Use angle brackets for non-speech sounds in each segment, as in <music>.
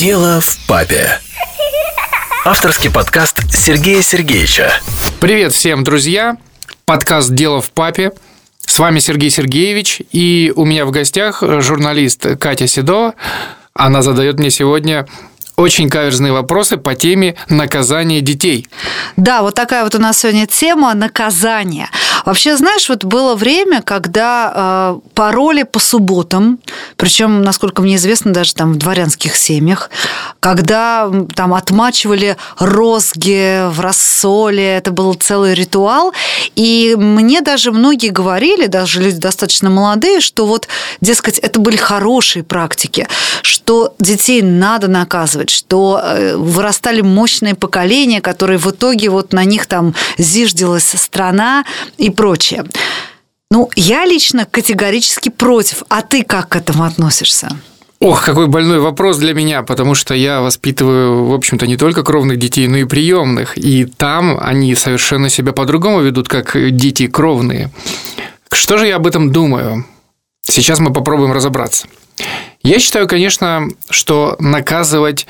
Дело в папе. Авторский подкаст Сергея Сергеевича. Привет всем, друзья! Подкаст «Дело в папе». С вами Сергей Сергеевич, и у меня в гостях журналист Катя Седова. Она задает мне сегодня очень каверзные вопросы по теме наказания детей. Да, вот такая вот у нас сегодня тема наказания. Вообще, знаешь, вот было время, когда э, пароли по субботам, причем, насколько мне известно, даже там в дворянских семьях, когда там отмачивали розги в рассоле, это был целый ритуал. И мне даже многие говорили, даже люди достаточно молодые, что вот, дескать, это были хорошие практики, что детей надо наказывать, что э, вырастали мощные поколения, которые в итоге вот на них там зиждилась страна и прочее. Ну, я лично категорически против. А ты как к этому относишься? Ох, какой больной вопрос для меня, потому что я воспитываю, в общем-то, не только кровных детей, но и приемных. И там они совершенно себя по-другому ведут, как дети кровные. Что же я об этом думаю? Сейчас мы попробуем разобраться. Я считаю, конечно, что наказывать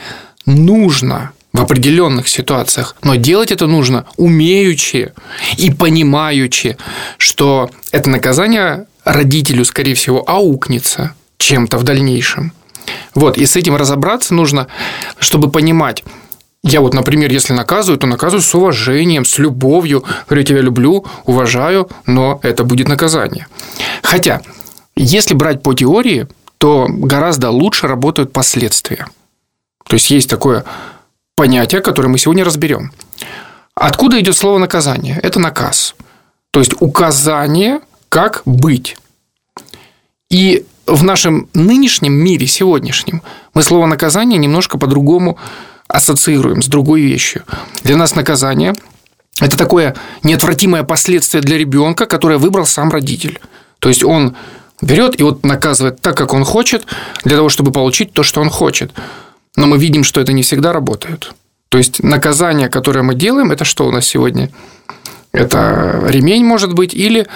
нужно в определенных ситуациях, но делать это нужно умеючи и понимаючи, что это наказание родителю, скорее всего, аукнется чем-то в дальнейшем. Вот, и с этим разобраться нужно, чтобы понимать, я вот, например, если наказываю, то наказываю с уважением, с любовью. Говорю, тебя люблю, уважаю, но это будет наказание. Хотя, если брать по теории, то гораздо лучше работают последствия. То есть есть такое понятие, которое мы сегодня разберем. Откуда идет слово наказание? Это наказ. То есть указание, как быть. И в нашем нынешнем мире, сегодняшнем, мы слово наказание немножко по-другому ассоциируем с другой вещью. Для нас наказание – это такое неотвратимое последствие для ребенка, которое выбрал сам родитель. То есть он берет и вот наказывает так, как он хочет, для того, чтобы получить то, что он хочет. Но мы видим, что это не всегда работает. То есть наказание, которое мы делаем, это что у нас сегодня? Это ремень, может быть, или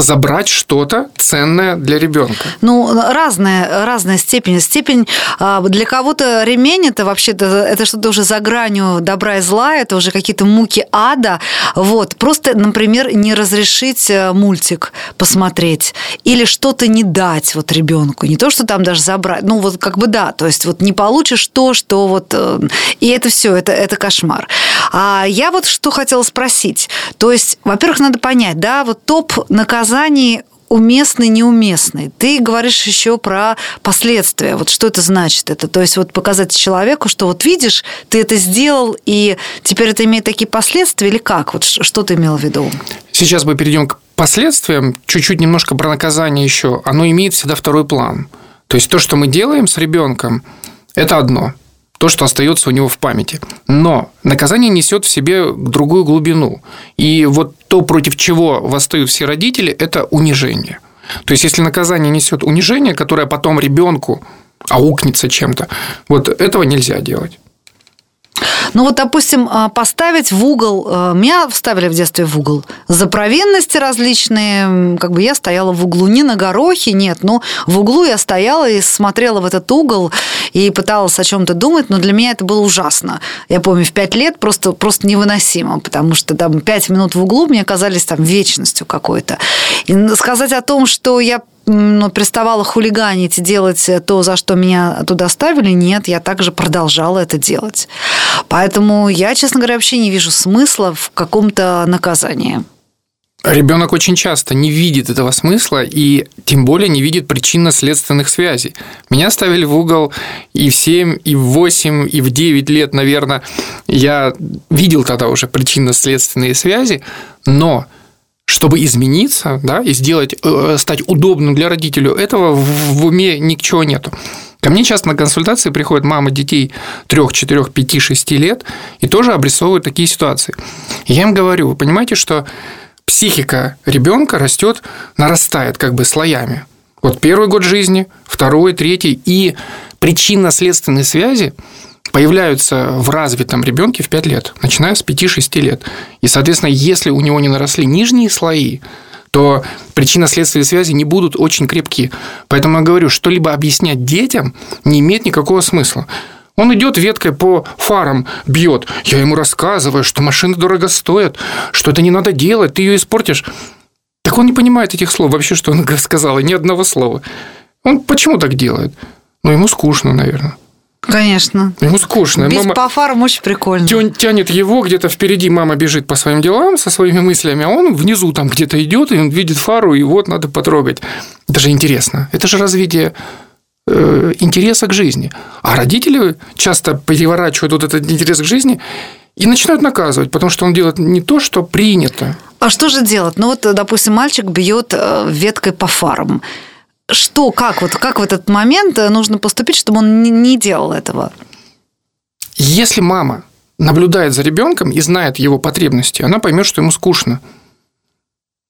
забрать что-то ценное для ребенка? Ну, разная, разная степень. Степень а, для кого-то ремень это вообще-то это что-то уже за гранью добра и зла, это уже какие-то муки ада. Вот. Просто, например, не разрешить э, мультик посмотреть или что-то не дать вот ребенку. Не то, что там даже забрать. Ну, вот как бы да. То есть вот не получишь то, что вот... Э, и это все, это, это кошмар. А я вот что хотела спросить. То есть, во-первых, надо понять, да, вот топ наказаний наказаний уместный, неуместный. Ты говоришь еще про последствия. Вот что это значит? Это, то есть вот показать человеку, что вот видишь, ты это сделал, и теперь это имеет такие последствия, или как? Вот что ты имел в виду? Сейчас мы перейдем к последствиям. Чуть-чуть немножко про наказание еще. Оно имеет всегда второй план. То есть то, что мы делаем с ребенком, это одно то, что остается у него в памяти. Но наказание несет в себе другую глубину. И вот то, против чего восстают все родители, это унижение. То есть, если наказание несет унижение, которое потом ребенку аукнется чем-то, вот этого нельзя делать. Ну вот, допустим, а, поставить в угол, а, меня вставили в детстве в угол за провинности различные, как бы я стояла в углу, не на горохе, нет, но в углу я стояла и смотрела в этот угол и пыталась о чем-то думать, но для меня это было ужасно. Я помню, в пять лет просто, просто невыносимо, потому что там пять минут в углу мне казались там вечностью какой-то. И сказать о том, что я ну, приставала хулиганить и делать то, за что меня туда ставили, нет, я также продолжала это делать. Поэтому я, честно говоря, вообще не вижу смысла в каком-то наказании. Ребенок очень часто не видит этого смысла и тем более не видит причинно-следственных связей. Меня ставили в угол и в 7, и в 8, и в 9 лет, наверное. Я видел тогда уже причинно-следственные связи, но чтобы измениться, да, и сделать, э, стать удобным для родителя, этого в уме ничего нету. Ко мне часто на консультации приходят мамы детей 3, 4, 5, 6 лет и тоже обрисовывают такие ситуации. я им говорю, вы понимаете, что психика ребенка растет, нарастает как бы слоями. Вот первый год жизни, второй, третий, и причинно-следственные связи появляются в развитом ребенке в 5 лет, начиная с 5-6 лет. И, соответственно, если у него не наросли нижние слои, то причинно-следственные связи не будут очень крепки. Поэтому я говорю, что-либо объяснять детям не имеет никакого смысла. Он идет веткой по фарам, бьет. Я ему рассказываю, что машины дорого стоят, что это не надо делать, ты ее испортишь. Так он не понимает этих слов вообще, что он <laughs> сказал, и ни одного слова. Он почему так делает? Ну, ему скучно, наверное. Конечно. Ему скучно. Бить Мама по фарам очень прикольно. тя- тянет его, где-то впереди мама бежит по своим делам со своими мыслями, а он внизу там где-то идет, и он видит фару, и вот надо потрогать. Это же интересно. Это же развитие э, интереса к жизни. А родители часто переворачивают вот этот интерес к жизни и начинают наказывать, потому что он делает не то, что принято. А что же делать? Ну вот, допустим, мальчик бьет э, веткой по фарам. Что, как вот, как в этот момент э, нужно поступить, чтобы он не- не делал этого? Если мама наблюдает за ребенком и знает его потребности, она поймет, что ему скучно.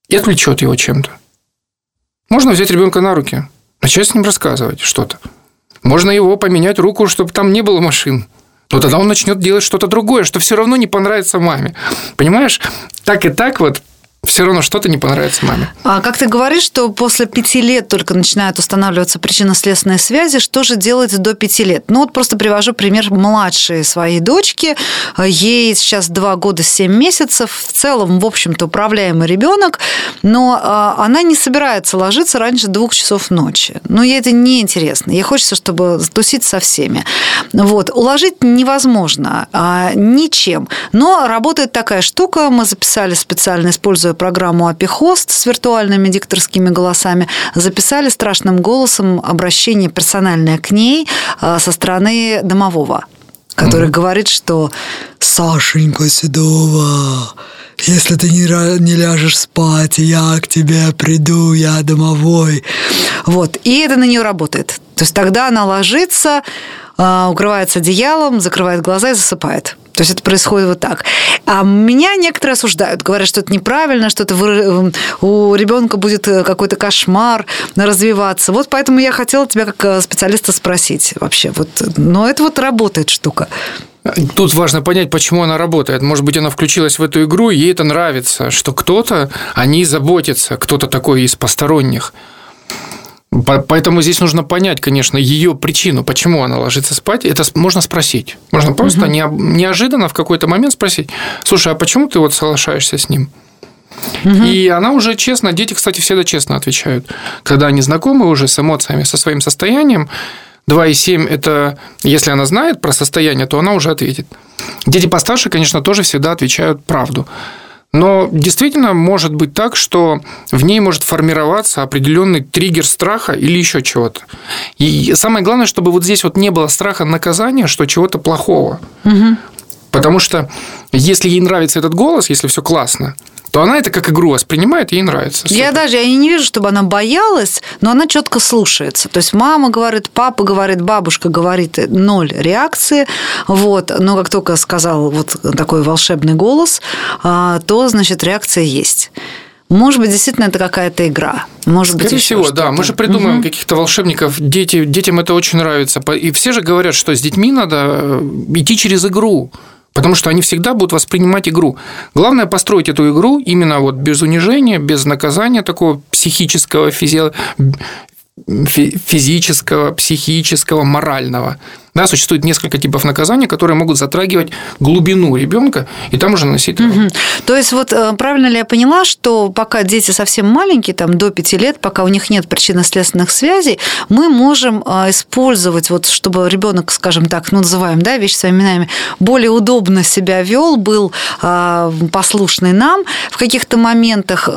И отвлечет его чем-то. Можно взять ребенка на руки, начать с ним рассказывать что-то. Можно его поменять руку, чтобы там не было машин. Но тогда он начнет делать что-то другое, что все равно не понравится маме. Понимаешь? Так и так вот все равно что-то не понравится маме. А как ты говоришь, что после пяти лет только начинают устанавливаться причинно-следственные связи, что же делать до пяти лет? Ну вот просто привожу пример младшей своей дочки. Ей сейчас два года семь месяцев. В целом, в общем-то, управляемый ребенок, но а, она не собирается ложиться раньше двух часов ночи. Ну, ей это не интересно. Ей хочется, чтобы тусить со всеми. Вот. Уложить невозможно а, ничем. Но работает такая штука. Мы записали специально, используя программу Апихост с виртуальными дикторскими голосами, записали страшным голосом обращение персональное к ней а, со стороны домового, который говорит, что Сашенька Седова, если ты не, не ляжешь спать, я к тебе приду, я домовой. Вот. И это на нее работает. То есть тогда она ложится, а, укрывается одеялом, закрывает глаза и засыпает. То есть это происходит вот так. А меня некоторые осуждают, говорят, что это неправильно, что это вы- у ребенка будет э, какой-то кошмар развиваться. Вот поэтому я хотела тебя как э, специалиста спросить вообще. Вот, но это вот работает штука. Тут важно понять, почему она работает. Может быть, она включилась в эту игру, и ей это нравится, что кто-то о ней заботится, кто-то такой из посторонних. По- Поэтому здесь нужно понять, конечно, ее причину, почему она ложится спать. Это можно спросить. Можно просто нео- неожиданно в какой-то момент спросить, слушай, а почему ты вот соглашаешься с ним? И она уже честно, дети, кстати, всегда честно отвечают. Когда они знакомы уже с эмоциями, со своим состоянием, 2,7 – это, если она знает про состояние, то она уже ответит. Дети постарше, конечно, тоже всегда отвечают правду. Но действительно может быть так, что в ней может формироваться определенный триггер страха или еще чего-то. И самое главное, чтобы вот здесь вот не было страха наказания, что чего-то плохого. Потому что если ей нравится этот голос, если все классно, то она это как игру воспринимает, и ей нравится. Я Супер. даже я не вижу, чтобы она боялась, но она четко слушается. То есть мама говорит, папа говорит, бабушка говорит, ноль реакции. Вот. Но как только сказал вот такой волшебный голос, а, то, значит, реакция есть. Может быть, действительно, это какая-то игра. Может быть, Скорее еще всего, да. Мы же придумаем каких-то волшебников. Дети, детям это очень нравится. И все же говорят, что с детьми надо э, идти через игру. Потому что они всегда будут воспринимать игру. Главное построить эту игру именно вот без унижения, без наказания такого психического, физи... фи- физического, психического, морального. Да, существует несколько типов наказания, которые могут затрагивать глубину ребенка и там уже наносить. Мгм. То есть вот э, правильно ли я поняла, что пока дети совсем маленькие, там до 5 лет, пока у них нет причинно-следственных связей, мы можем э, использовать, вот, чтобы ребенок, скажем так, ну называем да, вещи своими именами, более удобно себя вел, был э, послушный нам в каких-то моментах,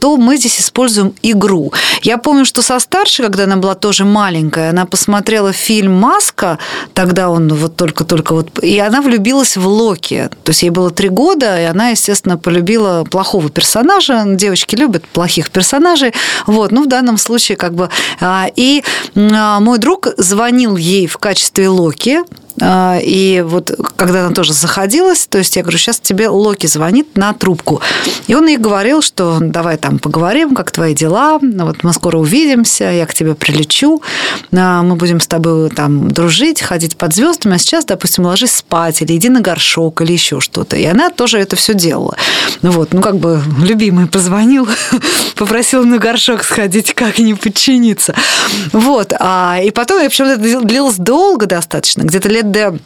то мы здесь используем игру. Я помню, что со старшей, когда она была тоже маленькая, она посмотрела фильм «Маска», тогда он вот только-только вот... И она влюбилась в Локи. То есть ей было три года, и она, естественно, полюбила плохого персонажа. Девочки любят плохих персонажей. Вот, ну, в данном случае как бы... а, И а, мой друг звонил ей в качестве Локи, и вот когда она тоже заходилась, то есть я говорю, сейчас тебе Локи звонит на трубку. И он ей говорил, что давай там поговорим, как твои дела, вот мы скоро увидимся, я к тебе прилечу, а, мы будем с тобой там дружить, ходить под звездами, а сейчас, допустим, ложись спать или иди на горшок или еще что-то. И она тоже это все делала. Ну вот, ну как бы любимый позвонил, <laughs> попросил на горшок сходить, как не подчиниться. Вот. А, и потом, причем это длилось долго достаточно, где-то лет лет до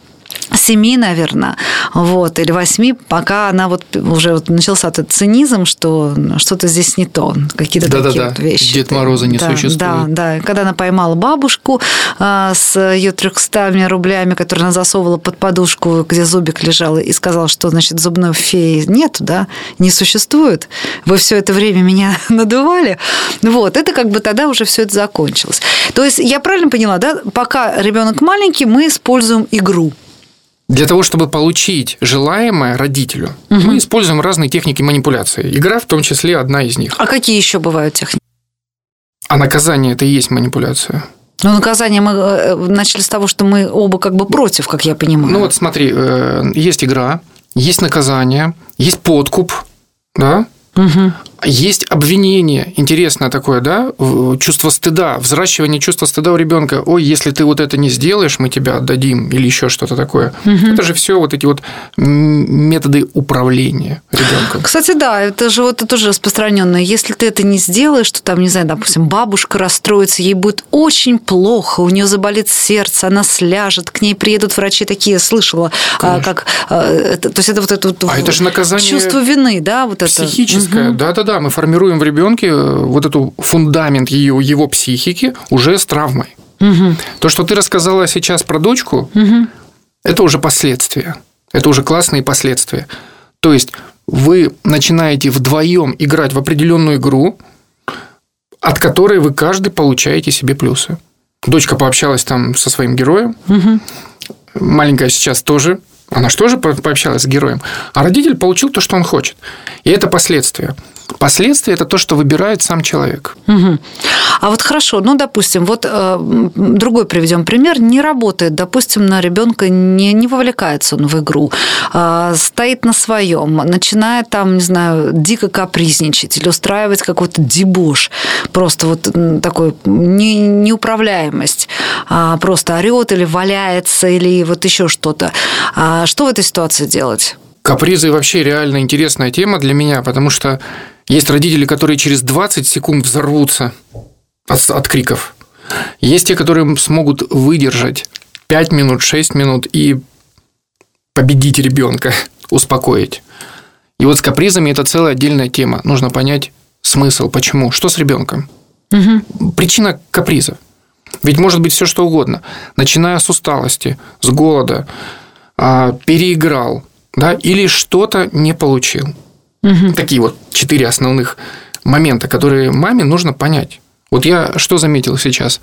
семи, наверное, вот, или восьми, пока она вот уже вот начался этот цинизм, что что-то здесь не то, какие-то Да-да-да, такие вот вещи. Дед Мороза не да, существует. Да, да. Когда она поймала бабушку а, с ее 300 рублями, которые она засовывала под подушку, где зубик лежал, и сказала, что, значит, зубной феи нету, да, не существует. Вы все это время меня <laughs> надували. Вот, это как бы тогда уже все это закончилось. То есть я правильно поняла, да, пока ребенок маленький, мы используем игру. Для того, чтобы получить желаемое родителю, мы используем разные техники манипуляции. Игра в том числе одна из них. А какие еще бывают техники? А наказание это и есть манипуляция. Ну, наказание мы э, начали с того, что мы оба как бы против, как я понимаю. Ну вот смотри, э, есть игра, есть наказание, есть подкуп, да, Мгм. Есть обвинение, интересное такое, да, чувство стыда, взращивание чувства стыда у ребенка. Ой, если ты вот это не сделаешь, мы тебя отдадим, или еще что-то такое. Это же все вот эти вот методы управления ребенком. Кстати, да, это же вот тоже распространенное. Если ты это не сделаешь, то там, не знаю, допустим, бабушка расстроится, ей будет очень плохо, у нее заболит сердце, она сляжет, к ней приедут врачи такие, слышала, а, как, а, это- то есть это вот это вот А это же наказание чувство вины, да, вот это. Психическое, да-да-да, мы формируем в ребенке вот эту фундамент ее, его психики уже с травмой. То, что ты рассказала сейчас про дочку, это уже последствия. Это уже классные последствия. То есть вы начинаете вдвоем играть в определенную игру, от которой вы каждый получаете себе плюсы. Дочка пообщалась там со своим героем, маленькая сейчас тоже, она же тоже по- пообщалась с героем, а родитель получил то, что он хочет. И это последствия. Последствия – это то, что выбирает сам человек. Мгм. А вот хорошо, ну, допустим, вот э, другой приведем пример. Не работает, допустим, на ребенка не, не вовлекается он в игру, а, стоит на своем, начинает там, не знаю, дико капризничать или устраивать какой-то дебош, просто вот такой не, неуправляемость, а, просто орет или валяется или вот еще что-то. А что в этой ситуации делать? Капризы вообще реально интересная тема для меня, потому что есть родители, которые через 20 секунд взорвутся от, от криков. Есть те, которые смогут выдержать 5 минут, 6 минут и победить ребенка, <laughs> успокоить. И вот с капризами это целая отдельная тема. Нужно понять смысл, почему, что с ребенком. Причина каприза. Ведь может быть все что угодно. Начиная с усталости, с голода, а, переиграл, да, или что-то не получил. Такие вот четыре основных момента, которые маме нужно понять. Вот я что заметил сейчас?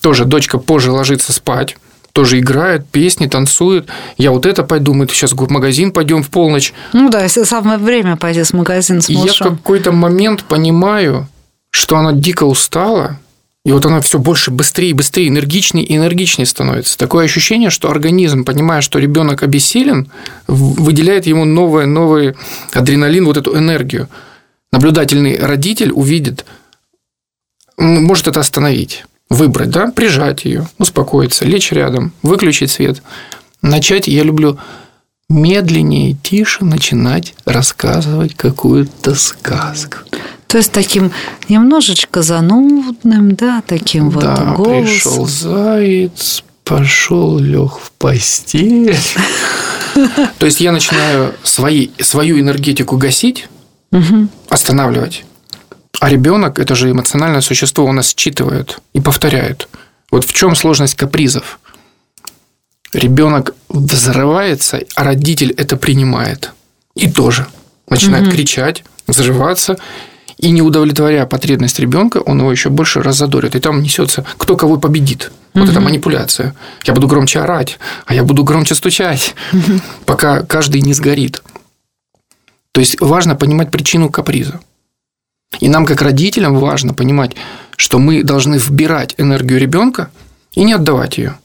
Тоже дочка позже ложится спать, тоже играет, песни, танцует. Я вот это пойду, мы сейчас в магазин пойдем в полночь. Ну да, если самое время пойти в магазин с И я в какой-то момент понимаю, что она дико устала, и вот она все больше, быстрее, быстрее, энергичнее и энергичнее становится. Такое ощущение, что организм, понимая, что ребенок обессилен, выделяет ему новый, новый адреналин, вот эту энергию. Наблюдательный родитель увидит, может это остановить, выбрать, да, прижать ее, успокоиться, лечь рядом, выключить свет. Начать я люблю медленнее, тише начинать рассказывать какую-то сказку. То есть таким немножечко занудным, да, таким вот да, голосом. пришел заяц, пошел, лег в постель. <laughs> То есть я начинаю свои, свою энергетику гасить, останавливать. А ребенок это же эмоциональное существо, он нас считывает и повторяет. Вот в чем сложность капризов? Ребенок взрывается, а родитель это принимает. И тоже начинает кричать, взрываться. И не удовлетворяя потребность ребенка, он его еще больше раззадорит. И там несется, кто кого победит. Вот эта манипуляция. Я буду громче орать, а я буду громче стучать, <laughs> пока каждый не сгорит. То есть важно понимать причину каприза. И нам, как родителям, важно понимать, что мы должны вбирать энергию ребенка и не отдавать ее.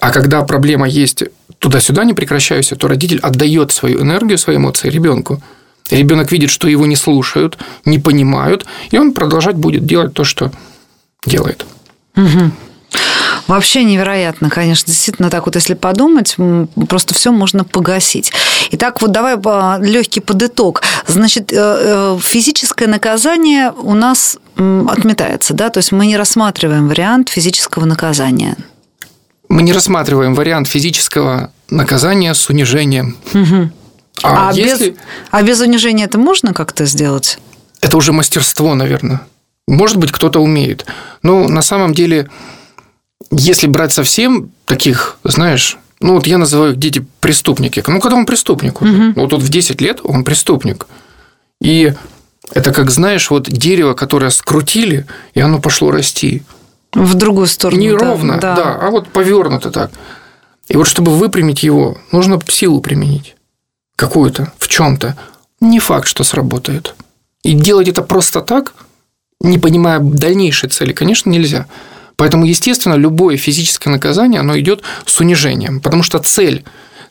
А когда проблема есть туда-сюда, не прекращающаяся, то родитель отдает свою энергию, свои эмоции ребенку. Ребенок видит, что его не слушают, не понимают, и он продолжать будет делать то, что делает. Вообще невероятно, конечно. Действительно, так вот, если подумать, просто все можно погасить. Итак, вот давай легкий подыток. Значит, э, э, физическое наказание у нас отметается, да? То есть мы не рассматриваем вариант физического наказания. мы не рассматриваем вариант физического наказания с унижением. А, если... без, а без унижения это можно как-то сделать? Это уже мастерство, наверное. Может быть, кто-то умеет. Но на самом деле, если брать совсем таких, знаешь, ну вот я называю их дети преступники. Ну, когда он преступник. Угу. Вот, вот в 10 лет он преступник. И это как, знаешь, вот дерево, которое скрутили, и оно пошло расти. В другую сторону. Не ровно, да, да, а вот повернуто так. И вот чтобы выпрямить его, нужно силу применить. Какую-то, в чем-то. Не факт, что сработает. И делать это просто так, не понимая дальнейшей цели, конечно, нельзя. Поэтому, естественно, любое физическое наказание, оно идет с унижением, потому что цель,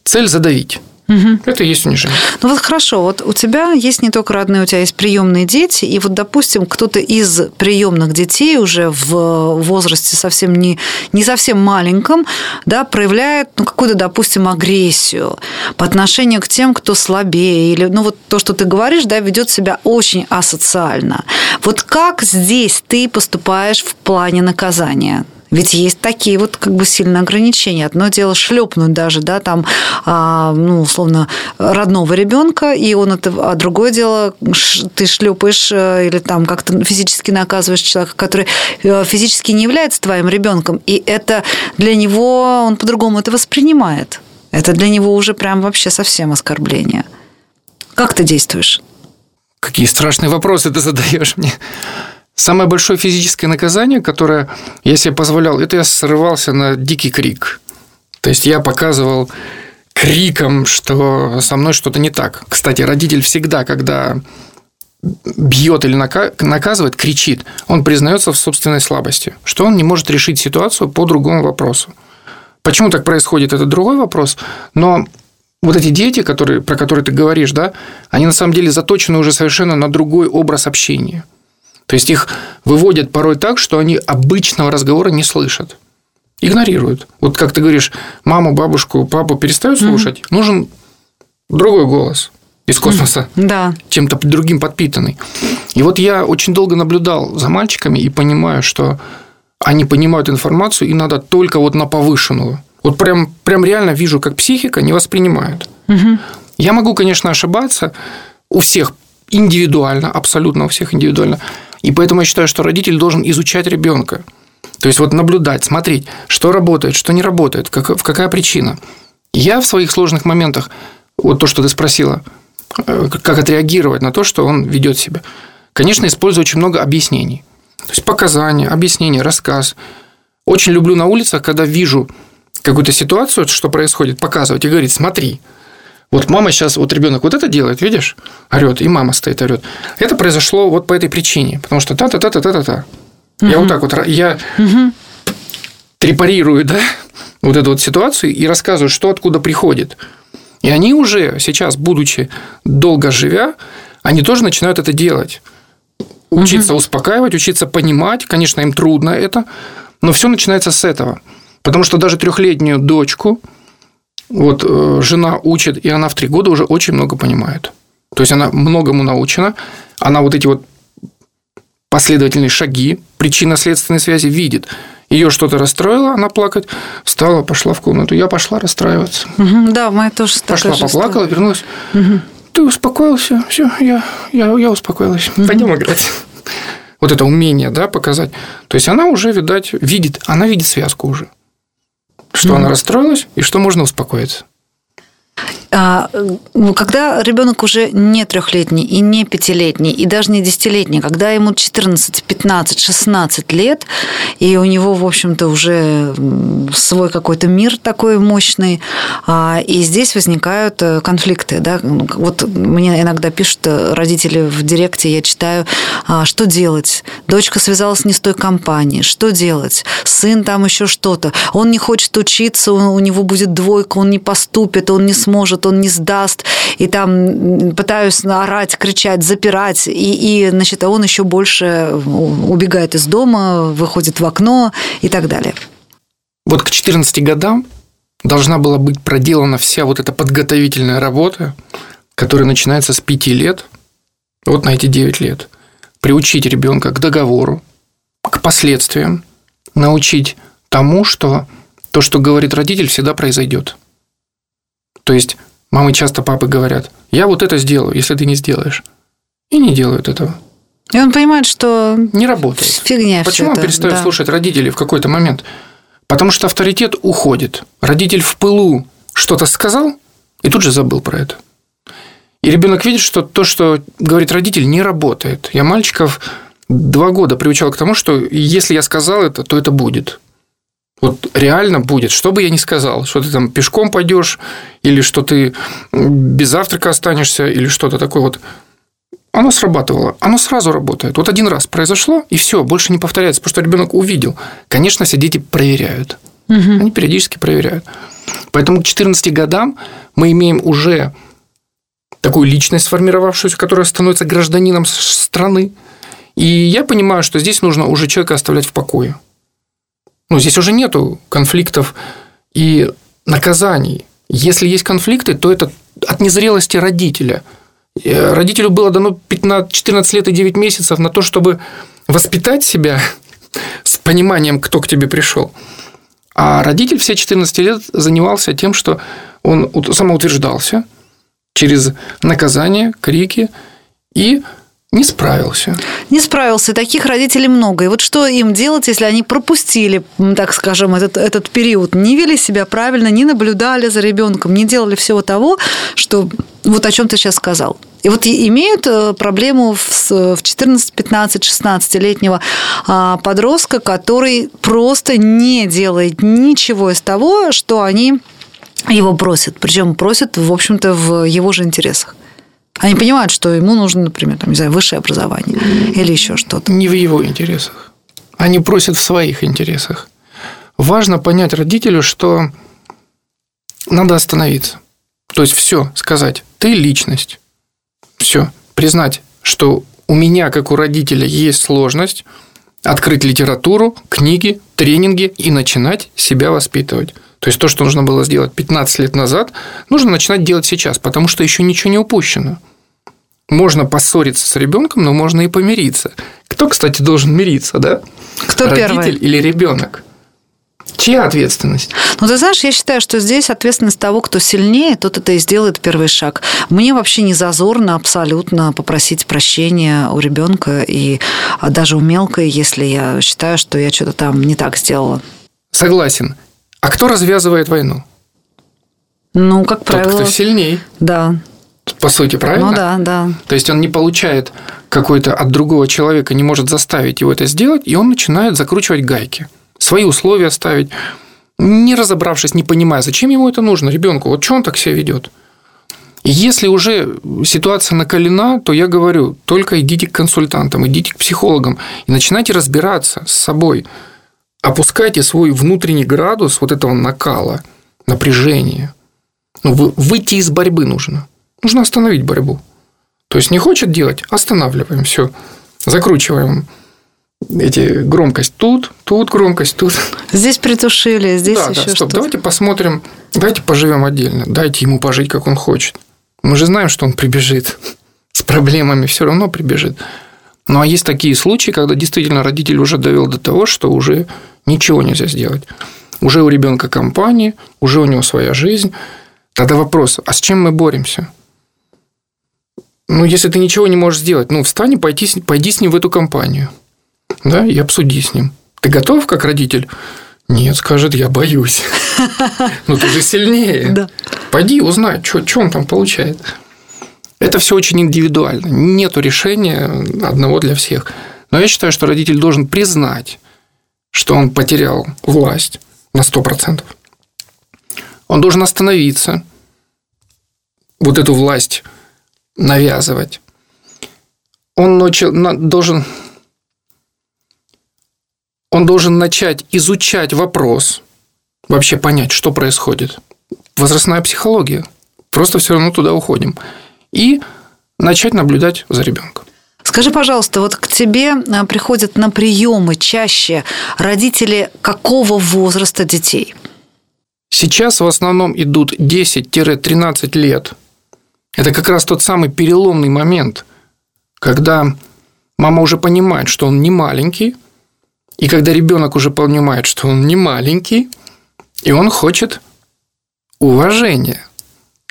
цель задавить. Угу. Это и есть унижение. Ну вот хорошо, вот у тебя есть не только родные, у тебя есть приемные дети, и вот, допустим, кто-то из приемных детей уже в возрасте совсем не, не совсем маленьком, да, проявляет ну, какую-то, допустим, агрессию по отношению к тем, кто слабее, или, ну вот то, что ты говоришь, да, ведет себя очень асоциально. Вот как здесь ты поступаешь в плане наказания? Ведь есть такие вот как бы сильные ограничения. Одно дело шлепнуть даже, да, там, а, ну, условно, родного ребенка, и он это, а другое дело, ты шлепаешь э, или там как-то физически наказываешь человека, который э, физически не является твоим ребенком, и это для него, он по-другому это воспринимает. Это для него уже прям вообще совсем оскорбление. Как ты действуешь? Какие страшные вопросы ты задаешь мне. Самое большое физическое наказание, которое я себе позволял, это я срывался на дикий крик. То есть я показывал криком, что со мной что-то не так. Кстати, родитель всегда, когда бьет или наказывает, кричит, он признается в собственной слабости, что он не может решить ситуацию по другому вопросу. Почему так происходит, это другой вопрос, но вот эти дети, которые, про которые ты говоришь, да, они на самом деле заточены уже совершенно на другой образ общения – то есть их выводят порой так, что они обычного разговора не слышат. Игнорируют. Вот как ты говоришь, маму, бабушку, папу перестают слушать, mm-hmm. нужен другой голос из космоса, да. чем-то другим подпитанный. И вот я очень долго наблюдал за мальчиками и понимаю, что они понимают информацию, и надо только вот на повышенную. Вот прям, прям реально вижу, как психика не воспринимает. Угу. Я могу, конечно, ошибаться у всех индивидуально, абсолютно у всех индивидуально. И поэтому я считаю, что родитель должен изучать ребенка. То есть вот наблюдать, смотреть, что работает, что не работает, как, в какая причина. Я в своих сложных моментах, вот то, что ты спросила, э, как отреагировать на то, что он ведет себя. Конечно, использую очень много объяснений. То есть показания, объяснения, рассказ. Очень люблю на улицах, когда вижу какую-то ситуацию, что происходит, показывать и говорить, смотри, вот мама сейчас, вот ребенок вот это делает, видишь, орет, и мама стоит, орет. Это произошло вот по этой причине, потому что та-та-та-та-та-та. Угу. Я вот так вот, я угу. трепарирую, да, вот эту вот ситуацию и рассказываю, что откуда приходит. И они уже сейчас, будучи долго живя, они тоже начинают это делать. Учиться угу. успокаивать, учиться понимать. Конечно, им трудно это, но все начинается с этого. Потому что даже трехлетнюю дочку вот э, жена учит, и она в три года уже очень много понимает. То есть она многому научена, она вот эти вот последовательные шаги, причинно-следственной связи видит. Ее что-то расстроило, она плакать, встала, пошла в комнату. Я пошла расстраиваться. Угу, да, моя тоже Пошла, поплакала, история. вернулась. Угу. Ты успокоился, все, я, я, я успокоилась. Угу. Пойдем играть. Вот это умение, да, показать. То есть она уже, видать, видит, она видит связку уже что mm. она расстроилась и что можно успокоиться. А, ну, когда ребенок уже не трехлетний и не пятилетний, и даже не десятилетний, когда ему 14, 15, 16 лет, и у него, в общем-то, уже свой какой-то мир такой мощный, а, и здесь возникают э, конфликты. Да? Ну, вот мне иногда пишут э, родители в директе, я читаю, а, что делать? Дочка связалась не с той компанией, что делать? Сын там еще что-то. Он не хочет учиться, у него будет двойка, он не поступит, он не сможет, он не сдаст, и там пытаюсь орать, кричать, запирать, и, и значит, он еще больше убегает из дома, выходит в окно и так далее. Вот к 14 годам должна была быть проделана вся вот эта подготовительная работа, которая начинается с 5 лет, вот на эти 9 лет. Приучить ребенка к договору, к последствиям, научить тому, что то, что говорит родитель, всегда произойдет. То есть мамы часто папы говорят, я вот это сделаю, если ты не сделаешь. И не делают этого. И он понимает, что Не работает. фигня Почему он это, перестает да. слушать родителей в какой-то момент? Потому что авторитет уходит. Родитель в пылу что-то сказал и тут же забыл про это. И ребенок видит, что то, что говорит родитель, не работает. Я мальчиков два года приучал к тому, что если я сказал это, то это будет. Вот реально будет. Что бы я ни сказал, что ты там пешком пойдешь, или что ты без завтрака останешься, или что-то такое вот. Оно срабатывало. Оно сразу работает. Вот один раз произошло, и все, больше не повторяется, потому что ребенок увидел. Конечно, все дети проверяют. Они периодически проверяют. Поэтому к 14 годам мы имеем уже такую личность сформировавшуюся, которая становится гражданином страны. И я понимаю, что здесь нужно уже человека оставлять в покое. Ну, здесь уже нету конфликтов и наказаний. Если есть конфликты, то это от незрелости родителя. Э, Родителю было дано 15, 14 лет и 9 месяцев на то, чтобы воспитать себя с пониманием, кто к тебе пришел. А родитель все 14 лет занимался тем, что он ут- самоутверждался через наказание, крики и не справился. не справился. Таких родителей много. И вот что им делать, если они пропустили, так скажем, этот, этот период, не вели себя правильно, не наблюдали за ребенком, не делали всего того, что вот о чем ты сейчас сказал. И вот имеют э, проблему в с- в 14, 15, 16-летнего а, подростка, который просто не делает ничего из того, что они его просят. Причем просят, в общем-то, в его же интересах. Они понимают, что ему нужно, например, там, не знаю, высшее образование или еще что-то. Не в его интересах. Они просят в своих интересах. Важно понять родителю, что надо остановиться. То есть все сказать. Ты личность. Все. Признать, что у меня, как у родителя, есть сложность, открыть литературу, книги, тренинги и начинать себя воспитывать. То есть то, что нужно было сделать 15 лет назад, нужно начинать делать сейчас, потому что еще ничего не упущено. Можно поссориться с ребенком, но можно и помириться. Кто, кстати, должен мириться, да? Кто Родитель первый? или ребенок? Чья ответственность? Ну, ты знаешь, я считаю, что здесь ответственность того, кто сильнее, тот это и сделает первый шаг. Мне вообще не зазорно абсолютно попросить прощения у ребенка и а, даже у мелкой, если я считаю, что я что-то там не так сделала. Согласен. А кто развязывает войну? Ну, как Тот, правило, кто сильней. да. По сути, правильно? Ну да, да. То есть он не получает какой-то от другого человека, не может заставить его это сделать, и он начинает закручивать гайки, свои условия ставить, не разобравшись, не понимая, зачем ему это нужно, ребенку, вот что он так себя ведет. Если уже ситуация накалена, то я говорю, только идите к консультантам, идите к психологам и начинайте разбираться с собой. Опускайте свой внутренний градус вот этого накала, напряжения. Ну, вы- выйти из борьбы нужно. Нужно остановить борьбу. То есть не хочет делать, останавливаем, все. Закручиваем эти громкость тут, тут громкость, тут. Здесь притушили, здесь да, еще да, стоп, давайте посмотрим, давайте поживем отдельно, дайте ему пожить, как он хочет. Мы же знаем, что он прибежит с проблемами, все равно прибежит. Ну, а есть такие случаи, когда действительно родитель уже довел до того, что уже ничего нельзя сделать. Уже у ребенка компания, уже у него своя жизнь. Тогда вопрос, а с чем мы боремся? Ну, если ты ничего не можешь сделать, ну, встань и пойди, пойди с ним в эту компанию. Да, и обсуди с ним. Ты готов, как родитель? Нет, скажет, я боюсь. Ну, ты же сильнее. Да. Пойди узнай, что он там получает. Это все очень индивидуально. Нету решения одного для всех. Но я считаю, что родитель должен признать, что он потерял власть на 100%. Он должен остановиться, вот эту власть навязывать. Он должен, он должен начать изучать вопрос, вообще понять, что происходит. Возрастная психология. Просто все равно туда уходим. И начать наблюдать за ребенком. Скажи, пожалуйста, вот к тебе а, приходят на приемы чаще родители какого возраста детей? Сейчас в основном идут 10-13 лет. Это как раз тот самый переломный момент, когда мама уже понимает, что он не маленький, и когда ребенок уже понимает, что он не маленький, И он хочет уважения.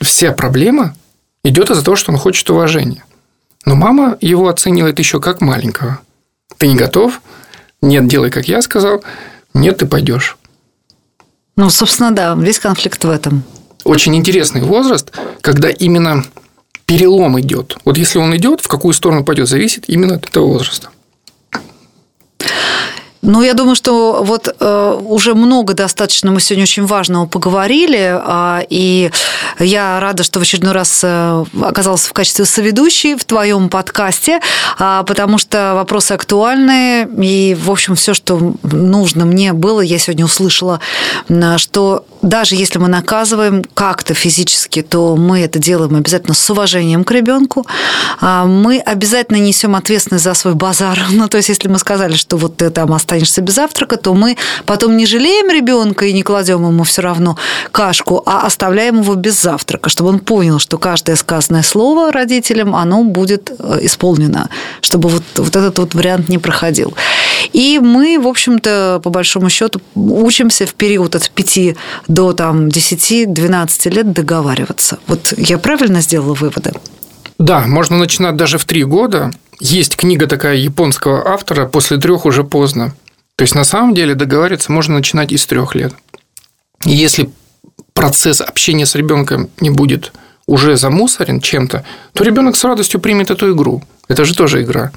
Вся проблема идет из-за того, что он хочет уважения. Но мама его оценивает еще как маленького. Ты не готов? Нет, делай, как я сказал. Нет, ты пойдешь. Ну, собственно, да, весь конфликт в этом. Очень интересный возраст, когда именно перелом идет. Вот если он идет, в какую сторону пойдет, зависит именно от этого возраста. Ну, я думаю, что вот э, уже много достаточно мы сегодня очень важного поговорили, э, и я рада, что в очередной раз э, оказалась в качестве соведущей в твоем подкасте, э, потому что вопросы актуальные, и, в общем, все, что нужно мне было, я сегодня услышала, что даже если мы наказываем как-то физически, то мы это делаем обязательно с уважением к ребенку. Э, мы обязательно несем ответственность за свой базар. <laughs> Ну, то есть, если мы сказали, что вот ты там останешься останешься без завтрака, то мы потом не жалеем ребенка и не кладем ему все равно кашку, а оставляем его без завтрака, чтобы он понял, что каждое сказанное слово родителям, оно будет э, исполнено, чтобы вот, вот этот вот вариант не проходил. И мы, в общем-то, по большому счету, учимся в период от 5 до там, 10-12 лет договариваться. Вот я правильно сделала выводы? Да, можно начинать даже в три года. Есть книга такая японского автора «После трех уже поздно». То есть, на самом деле, договариваться можно начинать из трех лет. И если процесс общения с ребенком не будет уже замусорен чем-то, то ребенок с радостью примет эту игру. Это же тоже игра.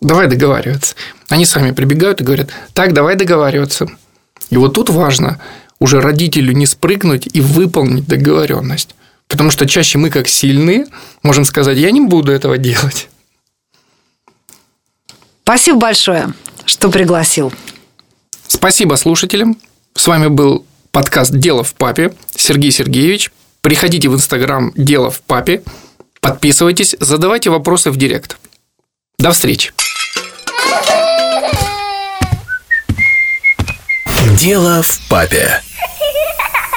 Давай договариваться. Они сами прибегают и говорят, так, давай договариваться. И вот тут важно уже родителю не спрыгнуть и выполнить договоренность. Потому что чаще мы, как сильные, можем сказать, я не буду этого делать. Спасибо большое что пригласил. Спасибо слушателям. С вами был подкаст «Дело в папе» Сергей Сергеевич. Приходите в Инстаграм «Дело в папе», подписывайтесь, задавайте вопросы в Директ. До встречи. «Дело в папе».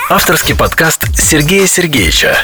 Авторский подкаст Сергея Сергеевича.